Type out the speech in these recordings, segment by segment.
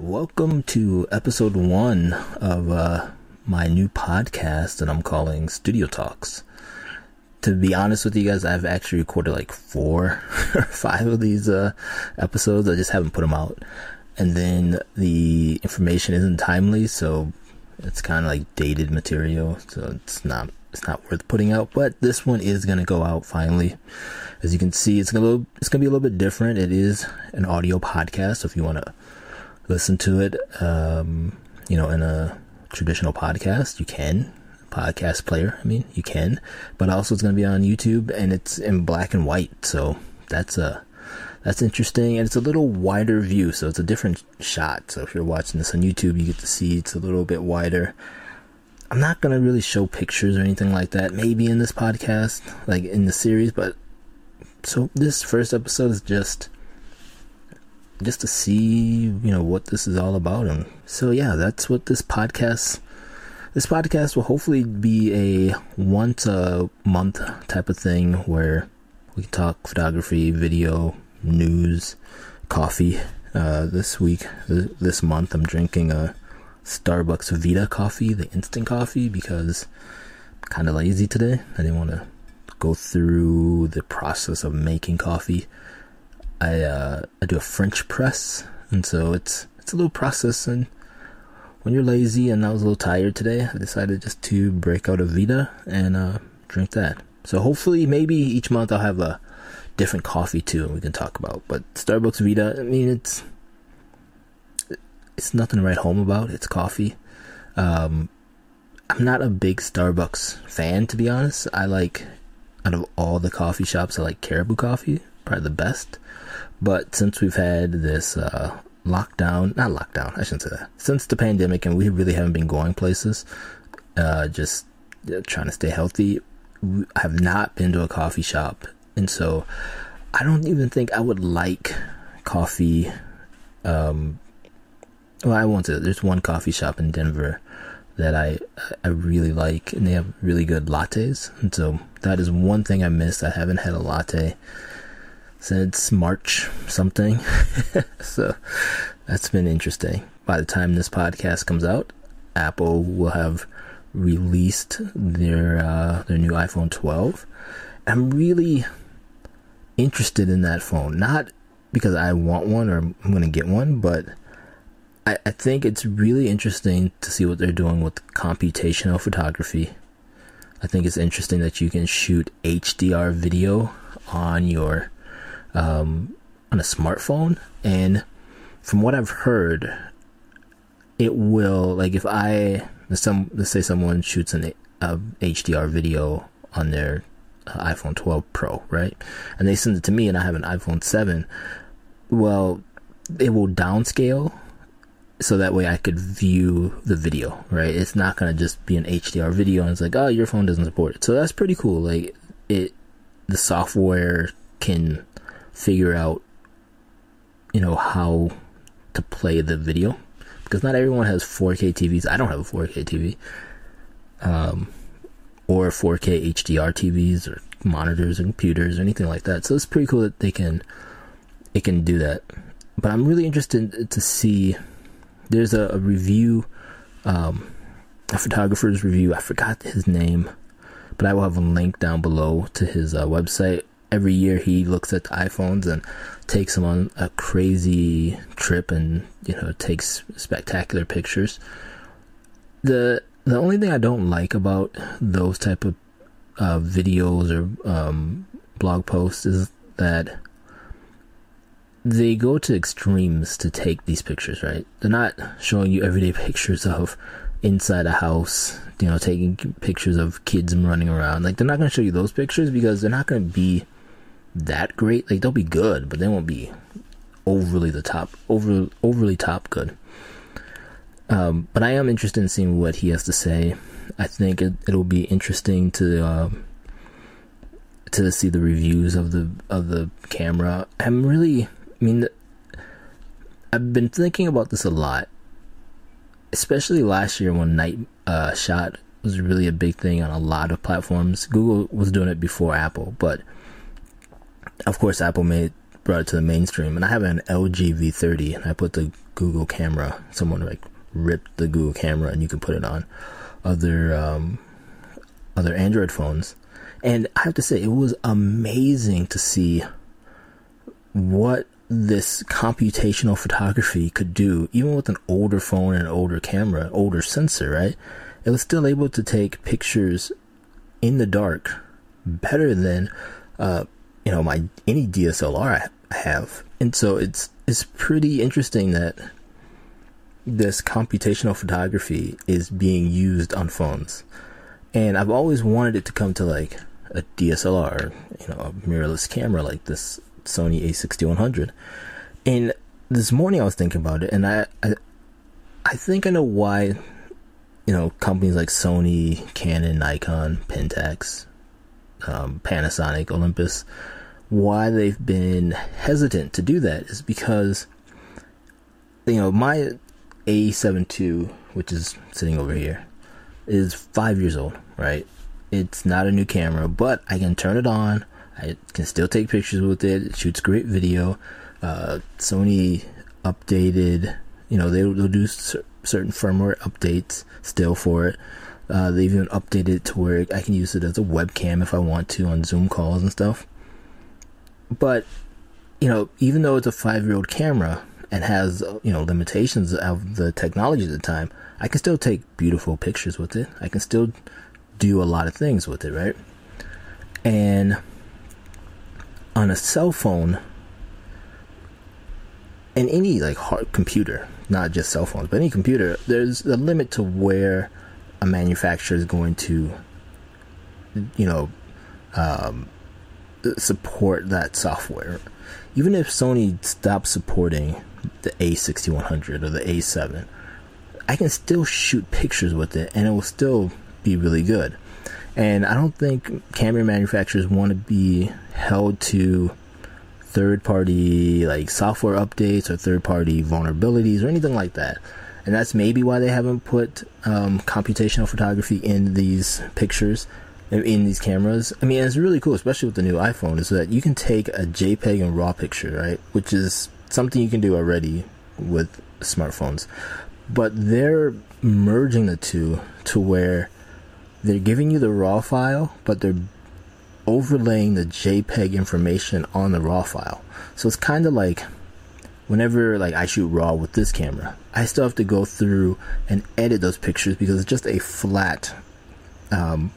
Welcome to episode one of uh, my new podcast that I'm calling Studio Talks. To be honest with you guys, I've actually recorded like four or five of these uh, episodes. I just haven't put them out. And then the information isn't timely, so it's kind of like dated material, so it's not it's not worth putting out. But this one is gonna go out finally. As you can see, it's gonna it's gonna be a little bit different. It is an audio podcast, so if you want to listen to it, um, you know, in a traditional podcast, you can. Podcast player, I mean, you can. But also, it's going to be on YouTube, and it's in black and white, so that's a that's interesting, and it's a little wider view, so it's a different shot. So if you're watching this on YouTube, you get to see it's a little bit wider. I'm not gonna really show pictures or anything like that. Maybe in this podcast, like in the series, but so this first episode is just just to see, you know, what this is all about. And so, yeah, that's what this podcast. This podcast will hopefully be a once a month type of thing where we can talk photography, video, news, coffee. Uh, this week, this month, I'm drinking a Starbucks VIA coffee, the instant coffee, because I'm kind of lazy today. I didn't want to go through the process of making coffee. I uh, I do a French press, and so it's it's a little process. And when you're lazy, and I was a little tired today, I decided just to break out a VIA and uh, drink that. So hopefully, maybe each month I'll have a different coffee too, and we can talk about. But Starbucks VIA, I mean, it's it's nothing to write home about. It's coffee. Um, I'm not a big Starbucks fan, to be honest. I like out of all the coffee shops, I like Caribou Coffee, probably the best. But since we've had this uh, lockdown, not lockdown, I shouldn't say that. Since the pandemic, and we really haven't been going places, uh, just trying to stay healthy. I have not been to a coffee shop, and so I don't even think I would like coffee. Um, well, I won't say that. There's one coffee shop in Denver that I I really like, and they have really good lattes. And so that is one thing I miss. I haven't had a latte since March something. so that's been interesting. By the time this podcast comes out, Apple will have released their uh, their new iPhone 12. I'm really interested in that phone, not because I want one or I'm going to get one, but I, I think it's really interesting to see what they're doing with computational photography. I think it's interesting that you can shoot HDR video on your um, on a smartphone, and from what I've heard, it will like if I some let's say someone shoots an a HDR video on their uh, iPhone 12 Pro, right, and they send it to me, and I have an iPhone 7. Well, it will downscale so that way I could view the video, right? It's not gonna just be an HDR video and it's like, oh, your phone doesn't support it. So that's pretty cool. Like it, the software can figure out, you know, how to play the video because not everyone has 4K TVs. I don't have a 4K TV, um, or 4K HDR TVs or monitors or computers or anything like that. So it's pretty cool that they can, it can do that. But I'm really interested to see. There's a, a review, um, a photographer's review. I forgot his name, but I will have a link down below to his uh, website every year he looks at the iPhones and takes them on a crazy trip and you know takes spectacular pictures. The the only thing I don't like about those type of uh, videos or um, blog posts is that they go to extremes to take these pictures. Right? They're not showing you everyday pictures of inside a house, you know, taking pictures of kids running around. Like they're not going to show you those pictures because they're not going to be that great. Like they'll be good, but they won't be overly the top, over overly top good. Um, but I am interested in seeing what he has to say. I think it, will be interesting to uh, to see the reviews of the of the camera. I'm really, I mean, I've been thinking about this a lot, especially last year when night uh, shot was really a big thing on a lot of platforms. Google was doing it before Apple, but of course, Apple made brought it to the mainstream, and I have an LG V30, and I put the Google camera. Someone like ripped the Google camera and you can put it on other um, other Android phones. And I have to say, it was amazing to see what this computational photography could do, even with an older phone and an older camera, older sensor, right? It was still able to take pictures in the dark better than, uh, you know, my any DSLR I have. And so it's it's pretty interesting that this computational photography is being used on phones. And I've always wanted it to come to like a DSLR, you know, a mirrorless camera like this Sony A6100. And this morning I was thinking about it, and I, I, I think I know why, you know, companies like Sony, Canon, Nikon, Pentax, um, Panasonic, Olympus, why they've been hesitant to do that is because, you know, my A7 II, which is sitting over here, is five years old, right? It's not a new camera, but I can turn it on. I can still take pictures with it. It shoots great video. Uh, Sony updated, you know, they, will do cer- certain firmware updates still for it. Uh, they even updated it to where I can use it as a webcam if I want to on Zoom calls and stuff. But, you know, even though it's a five year old camera and has, you know, limitations of the technology at the time, I can still take beautiful pictures with it. I can still do a lot of things with it, right? And on a cell phone and any like hard computer, not just cell phones, but any computer, there's a limit to where a manufacturer is going to, you know, um, support that software. Even if Sony stops supporting the A6100 or the A7, I can still shoot pictures with it and it will still be really good. And I don't think camera manufacturers want to be held to third party like software updates or third party vulnerabilities or anything like that. And that's maybe why they haven't put um, computational photography in these pictures, in these cameras. I mean, it's really cool, especially with the new iPhone, is that you can take a JPEG and RAW picture, right? Which is something you can do already with smartphones. But they're merging the two to where they're giving you the raw file, but they're overlaying the JPEG information on the raw file. So it's kind of like whenever like I shoot raw with this camera, I still have to go through and edit those pictures because it's just a flat um,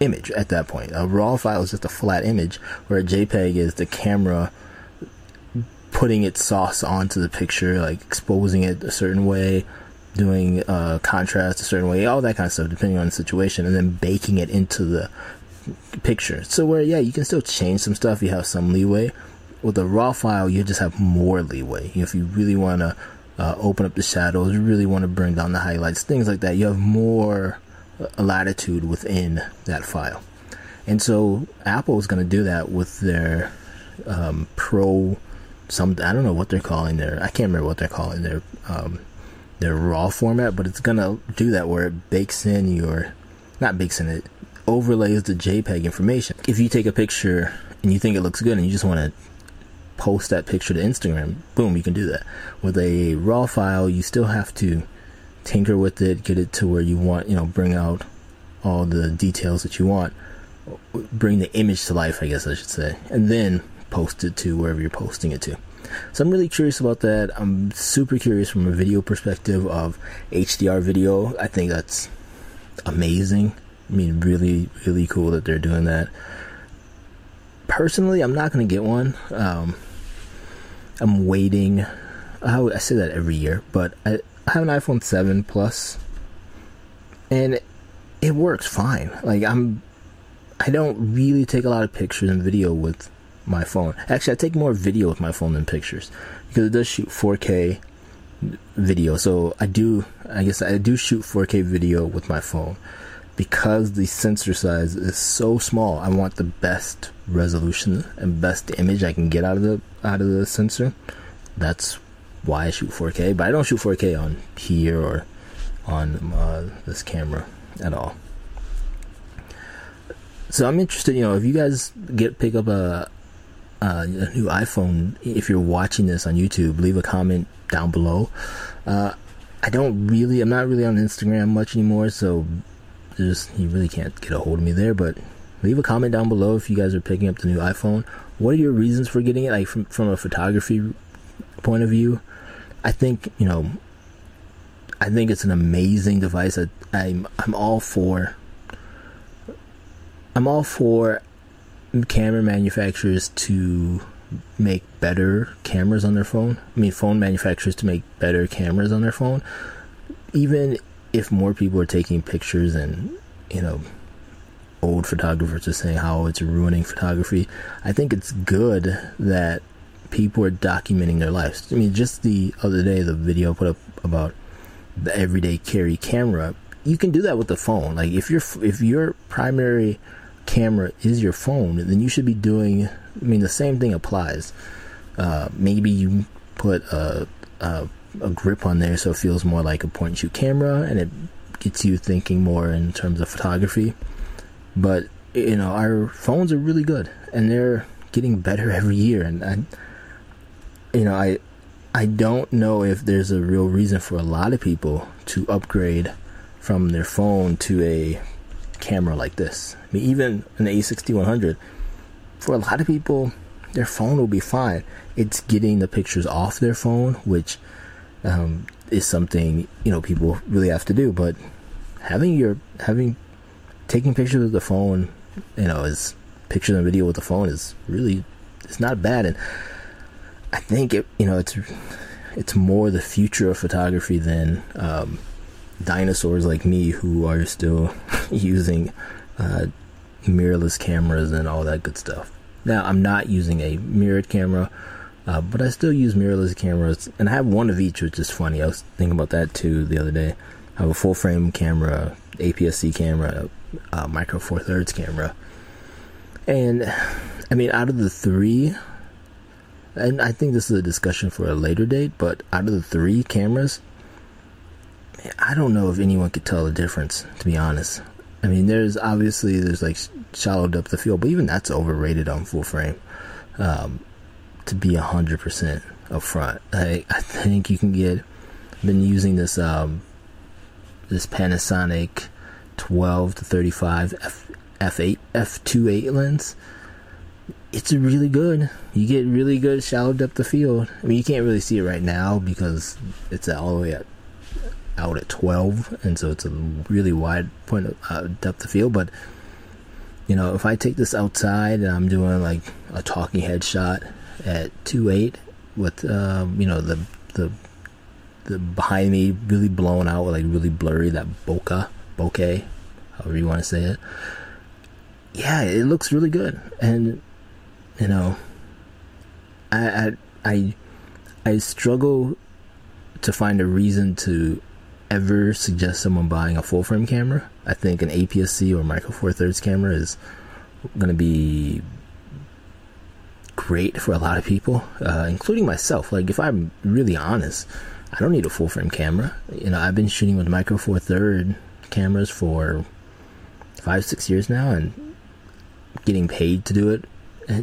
image at that point. A raw file is just a flat image, where a JPEG is the camera putting its sauce onto the picture, like exposing it a certain way, doing uh, contrast a certain way, all that kind of stuff, depending on the situation, and then baking it into the picture. So where yeah, you can still change some stuff. You have some leeway. With a raw file, you just have more leeway. If you really want to uh, open up the shadows, you really want to bring down the highlights, things like that, you have more latitude within that file. And so Apple is going to do that with their um, Pro. Some I don't know what they're calling their. I can't remember what they're calling their um, their raw format, but it's gonna do that where it bakes in your, not bakes in it, overlays the JPEG information. If you take a picture and you think it looks good and you just want to post that picture to Instagram, boom, you can do that. With a raw file, you still have to tinker with it, get it to where you want, you know, bring out all the details that you want, bring the image to life, I guess I should say, and then post it to wherever you're posting it to. So I'm really curious about that. I'm super curious from a video perspective of HDR video. I think that's amazing. I mean, really, really cool that they're doing that. Personally, I'm not going to get one. Um, I'm waiting. I, I say that every year, but I, I have an iPhone 7 Plus, and it, works fine. Like I'm, I don't really take a lot of pictures and video with my phone. Actually, I take more video with my phone than pictures because it does shoot 4K video. So I do, I guess I do shoot 4K video with my phone because the sensor size is so small. I want the best resolution and best image I can get out of the out of the sensor. That's why I shoot 4K, but I don't shoot 4K on here or on uh, this camera at all. So I'm interested, you know, if you guys get pick up a a new iPhone, if you're watching this on YouTube, leave a comment down below. Uh, I don't really, I'm not really on Instagram much anymore, so just you really can't get a hold of me there. But leave a comment down below if you guys are picking up the new iPhone. What are your reasons for getting it? Like from from a photography point of view, I think you know. I think it's an amazing device. I, I'm I'm all for. I'm all for camera manufacturers to make better cameras on their phone. I mean, phone manufacturers to make better cameras on their phone. Even if more people are taking pictures and, you know, old photographers are saying how it's ruining photography, I think it's good that people are documenting their lives. I mean, just the other day, the video put up about the everyday carry camera. You can do that with the phone. Like if your if your primary camera is your phone, then you should be doing. I mean, the same thing applies. Uh, maybe you put a, a, a grip on there so it feels more like a point and shoot camera, and it gets you thinking more in terms of photography. But you know, our phones are really good, and they're getting better every year. And I, you know, I I don't know if there's a real reason for a lot of people to upgrade from their phone to a camera like this. I mean, even an A6100, for a lot of people, their phone will be fine. It's getting the pictures off their phone, which um, is something you know people really have to do. But having your having taking pictures with the phone, you know, is pictures and video with the phone is really it's not bad. And I think it you know it's it's more the future of photography than um, dinosaurs like me who are still using uh, mirrorless cameras and all that good stuff. Now, I'm not using a mirrored camera, uh, but I still use mirrorless cameras, and I have one of each, which is funny. I was thinking about that too the other day. I have a full frame camera, APS-C camera, a micro four thirds camera, and I mean, out of the three, and I think this is a discussion for a later date, but out of the three cameras, I don't know if anyone could tell the difference, to be honest. I mean, there's obviously there's like shallow depth of field, but even that's overrated on full frame. Um, to be hundred percent upfront, I, I think you can get. Been using this um, this Panasonic 12 to 35 f f8 f28 lens. It's really good. You get really good shallow depth of field. I mean, you can't really see it right now because it's all the way at out at 12, and so it's a really wide point of uh, depth of field. But you know, if I take this outside and I'm doing like a talking head shot at 2.8 with um, you know the the the behind me really blown out like really blurry that bokeh bokeh however you want to say it yeah it looks really good and you know I I I, I struggle to find a reason to ever suggest someone buying a full frame camera, I think an APS-C or Micro Four Thirds camera is going to be great for a lot of people, uh, including myself. Like if I'm really honest, I don't need a full frame camera. You know, I've been shooting with Micro Four Third cameras for five, six years now, and getting paid to do it.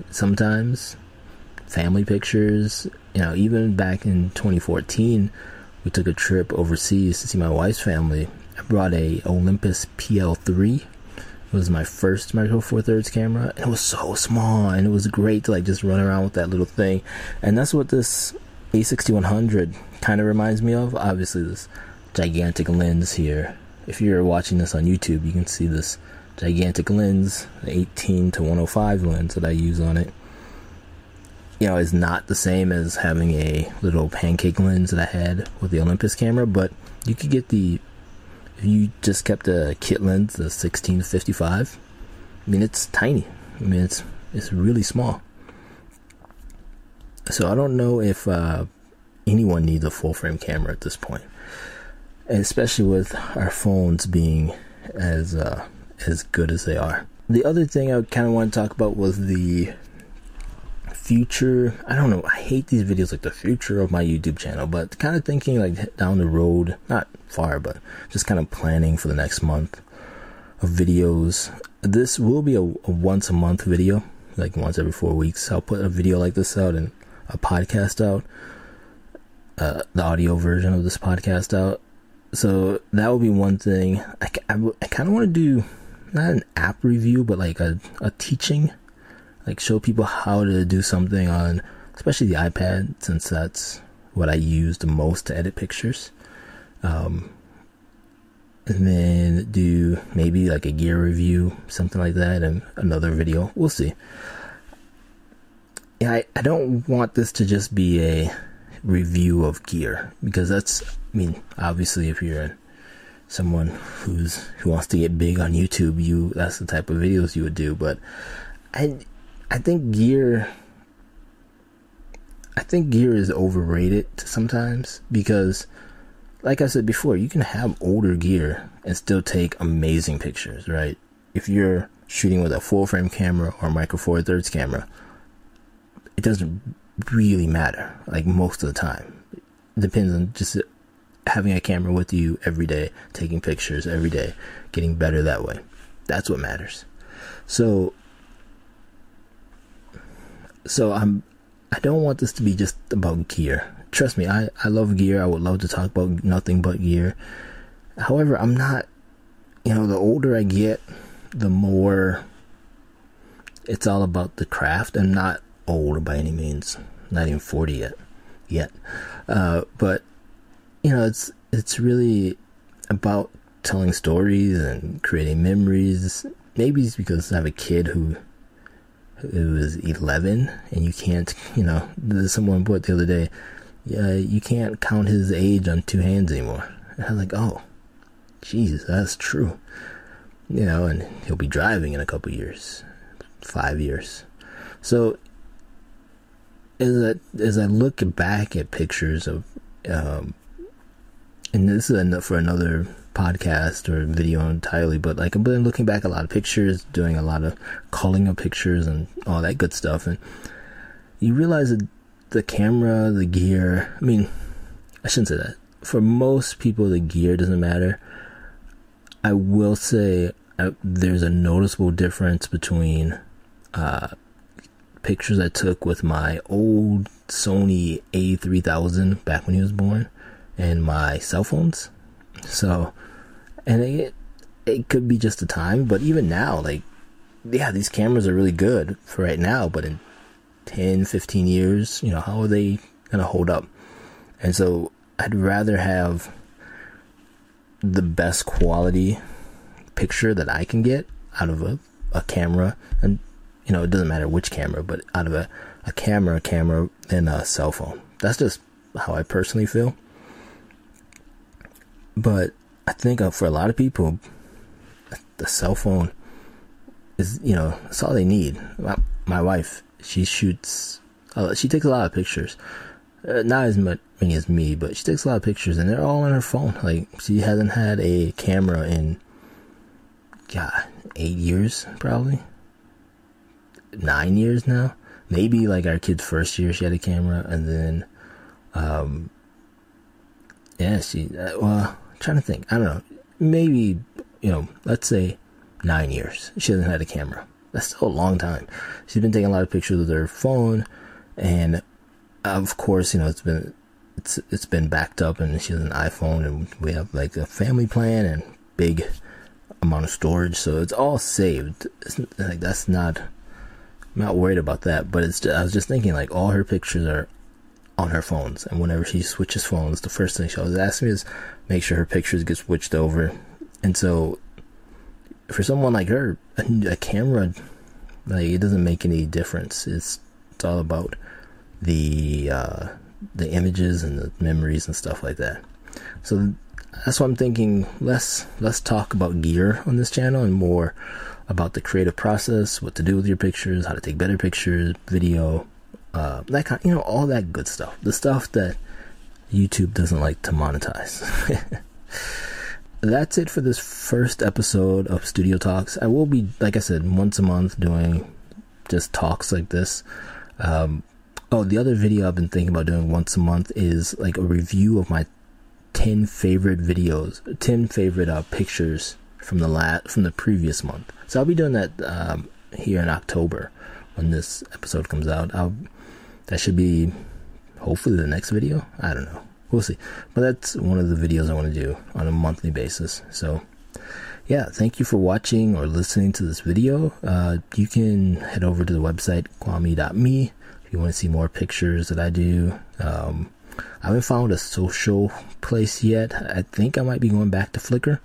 Sometimes family pictures. You know, even back in 2014 we took a trip overseas to see my wife's family. I brought a Olympus PL3. It was my first Micro Four Thirds camera. And it was so small, and it was great to like just run around with that little thing. And that's what this A6100 kind of reminds me of. Obviously, this gigantic lens here. If you're watching this on YouTube, you can see this gigantic lens, the 18 to 105 lens that I use on it you know, is not the same as having a little pancake lens that I had with the Olympus camera, but you could get the if you just kept a kit lens, the 16 to 55. I mean, it's tiny. I mean, it's it's really small. So I don't know if uh, anyone needs a full frame camera at this point, and especially with our phones being as uh, as good as they are. The other thing I kind of want to talk about was the future. I don't know. I hate these videos like the future of my YouTube channel, but kind of thinking like down the road, not far, but just kind of planning for the next month of videos. This will be a, a once a month video, like once every four weeks. I'll put a video like this out and a podcast out. uh, the audio version of this podcast out. So that would be one thing. I, I, I kind of want to do not an app review, but like a, a teaching, like show people how to do something on, especially the iPad, since that's what I use the most to edit pictures. Um, and then do maybe like a gear review, something like that, and another video. We'll see. Yeah, I, I don't want this to just be a review of gear because that's, I mean, obviously, if you're someone who's who wants to get big on YouTube, you that's the type of videos you would do. But I, I think gear. I think gear is overrated sometimes because like I said before, you can have older gear and still take amazing pictures, right? If you're shooting with a full frame camera or micro four thirds camera, it doesn't really matter, like most of the time. It depends on just having a camera with you every day, taking pictures every day, getting better that way. That's what matters. So so I'm I don't want this to be just about gear trust me, I, I love gear. I would love to talk about nothing but gear. However, I'm not, you know, the older I get, the more it's all about the craft. I'm not old by any means, not even 40 yet, yet. Uh, but, you know, it's, it's really about telling stories and creating memories. Maybe it's because I have a kid who who is 11 and you can't, you know, someone put the other day, yeah, you can't count his age on two hands anymore. And I was like, oh, Jesus, that's true. You know, and he'll be driving in a couple years, five years. So as I as I look back at pictures of, um, and this is enough for another podcast or video entirely, but like I've been looking back a lot of pictures, doing a lot of culling of pictures and all that good stuff, and you realize that the camera, the gear. I mean, I shouldn't say that. For most people, the gear doesn't matter. I will say uh, there's a noticeable difference between uh, pictures I took with my old Sony A3000 back when he was born and my cell phones. So, and it, it could be just the time, but even now, like, yeah, these cameras are really good for right now, but in 10, 15 years, you know, how are they going to hold up? And so I'd rather have the best quality picture that I can get out of a, a camera. And, you know, it doesn't matter which camera, but out of a, a camera, camera than a cell phone. That's just how I personally feel. But I think uh, for a lot of people, the cell phone is, you know, that's all they need. My, my wife, she shoots. Uh, she takes a lot of pictures. Uh, not as much many as me, but she takes a lot of pictures, and they're all on her phone. Like she hasn't had a camera in, God, eight years probably. Nine years now, maybe like our kid's first year she had a camera, and then, um, yeah, she. Uh, well, I'm trying to think. I don't know. Maybe you know, let's say nine years she hasn't had a camera that's still a long time. She's been taking a lot of pictures with her phone, and of course, you know it's been it's it's been backed up, and she has an iPhone, and we have like a family plan and big amount of storage, so it's all saved. It's, like that's not. I'm not worried about that, but it's. I was just thinking like all her pictures are on her phones, and whenever she switches phones, the first thing she always asks me is make sure her pictures get switched over, and so for someone like her, a, a, camera, like it doesn't make any difference. It's it's all about the uh, the images and the memories and stuff like that. So that's why I'm thinking. Let's let's talk about gear on this channel and more about the creative process, what to do with your pictures, how to take better pictures, video, uh, that kind, you know, all that good stuff. The stuff that YouTube doesn't like to monetize. that's it for this first episode of Studio Talks. I will be, like I said, once a month doing just talks like this. Um, oh, the other video I've been thinking about doing once a month is like a review of my 10 favorite videos, 10 favorite uh, pictures from the last, from the previous month. So I'll be doing that um, here in October when this episode comes out. I'll, that should be hopefully the next video. I don't know. We'll see. But that's one of the videos I want to do on a monthly basis. So, yeah, thank you for watching or listening to this video. Uh, you can head over to the website, kwame.me, if you want to see more pictures that I do. Um, I haven't found a social place yet. I think I might be going back to Flickr,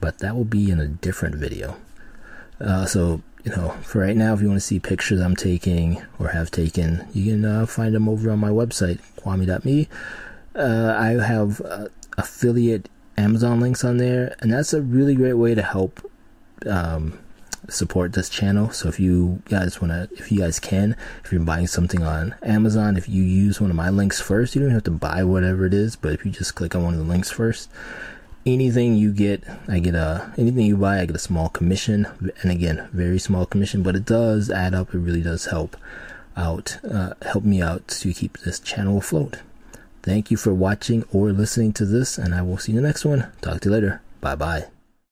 but that will be in a different video. Uh, so, you know, for right now, if you want to see pictures I'm taking or have taken, you can uh, find them over on my website, kwame.me. Uh, I have uh, affiliate Amazon links on there, and that's a really great way to help um, support this channel. So if you guys want to, if you guys can, if you're buying something on Amazon, if you use one of my links first, you don't have to buy whatever it is, but if you just click on one of the links first, anything you get, I get a anything you buy, I get a small commission, and again, very small commission, but it does add up. It really does help out, uh, help me out to keep this channel afloat. Thank you for watching or listening to this, and I will see you in the next one. Talk to you later. Bye bye.